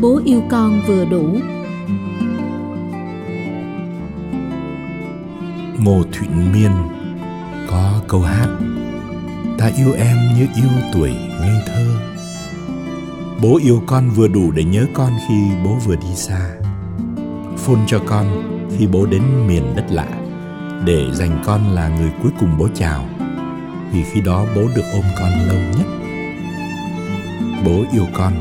bố yêu con vừa đủ. Ngô thụy miên có câu hát, ta yêu em như yêu tuổi ngây thơ. Bố yêu con vừa đủ để nhớ con khi bố vừa đi xa. Phôn cho con khi bố đến miền đất lạ để dành con là người cuối cùng bố chào. Vì khi đó bố được ôm con lâu nhất. Bố yêu con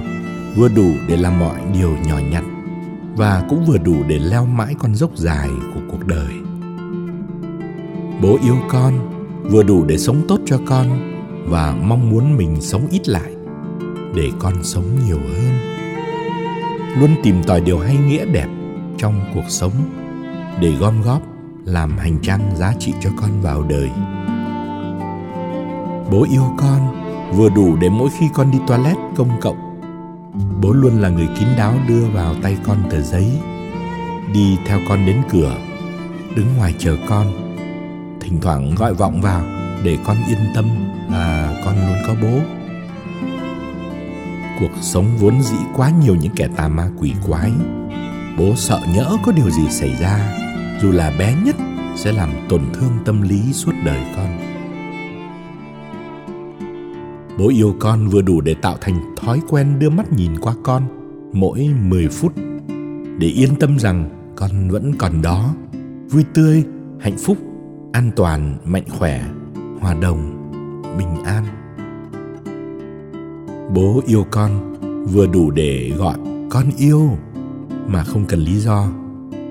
vừa đủ để làm mọi điều nhỏ nhặt và cũng vừa đủ để leo mãi con dốc dài của cuộc đời. Bố yêu con, vừa đủ để sống tốt cho con và mong muốn mình sống ít lại để con sống nhiều hơn. Luôn tìm tòi điều hay nghĩa đẹp trong cuộc sống để gom góp làm hành trang giá trị cho con vào đời. Bố yêu con, vừa đủ để mỗi khi con đi toilet công cộng bố luôn là người kín đáo đưa vào tay con tờ giấy, đi theo con đến cửa, đứng ngoài chờ con. Thỉnh thoảng gọi vọng vào để con yên tâm là con luôn có bố. Cuộc sống vốn dĩ quá nhiều những kẻ tà ma quỷ quái. Bố sợ nhỡ có điều gì xảy ra, dù là bé nhất sẽ làm tổn thương tâm lý suốt đời con bố yêu con vừa đủ để tạo thành thói quen đưa mắt nhìn qua con mỗi 10 phút. Để yên tâm rằng con vẫn còn đó. Vui tươi, hạnh phúc, an toàn, mạnh khỏe, hòa đồng, bình an. Bố yêu con vừa đủ để gọi con yêu mà không cần lý do,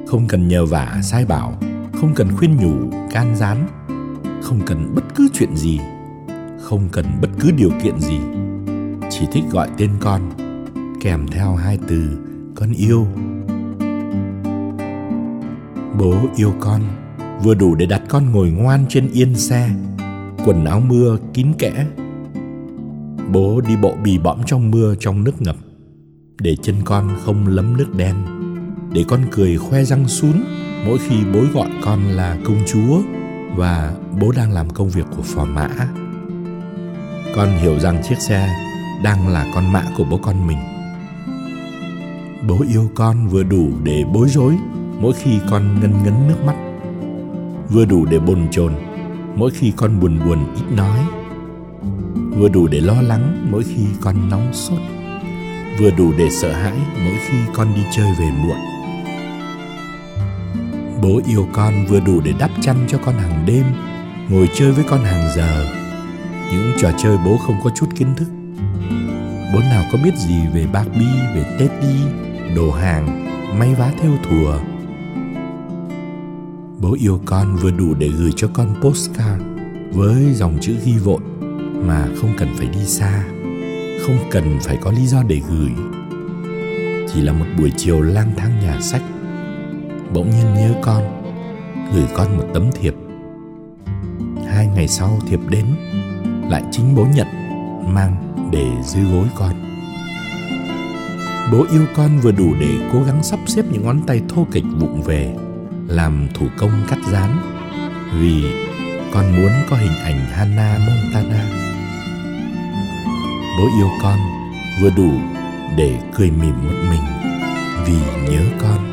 không cần nhờ vả sai bảo, không cần khuyên nhủ, can gián, không cần bất cứ chuyện gì không cần bất cứ điều kiện gì. Chỉ thích gọi tên con, kèm theo hai từ, con yêu. Bố yêu con, vừa đủ để đặt con ngồi ngoan trên yên xe, quần áo mưa kín kẽ. Bố đi bộ bì bõm trong mưa trong nước ngập, để chân con không lấm nước đen, để con cười khoe răng sún mỗi khi bố gọi con là công chúa và bố đang làm công việc của phò mã con hiểu rằng chiếc xe đang là con mạ của bố con mình. Bố yêu con vừa đủ để bối rối mỗi khi con ngân ngấn nước mắt, vừa đủ để bồn chồn mỗi khi con buồn buồn ít nói, vừa đủ để lo lắng mỗi khi con nóng sốt, vừa đủ để sợ hãi mỗi khi con đi chơi về muộn. Bố yêu con vừa đủ để đắp chăn cho con hàng đêm, ngồi chơi với con hàng giờ những trò chơi bố không có chút kiến thức. Bố nào có biết gì về barbie, về teddy, đồ hàng, may vá theo thùa? Bố yêu con vừa đủ để gửi cho con postcard với dòng chữ ghi vội mà không cần phải đi xa, không cần phải có lý do để gửi. Chỉ là một buổi chiều lang thang nhà sách, bỗng nhiên nhớ con, gửi con một tấm thiệp. Hai ngày sau thiệp đến lại chính bố nhận, mang để dưới gối con bố yêu con vừa đủ để cố gắng sắp xếp những ngón tay thô kịch vụng về, làm thủ công cắt dán vì con muốn có hình ảnh Hannah Montana. Bố yêu con vừa đủ để cười mỉm một mình vì nhớ con.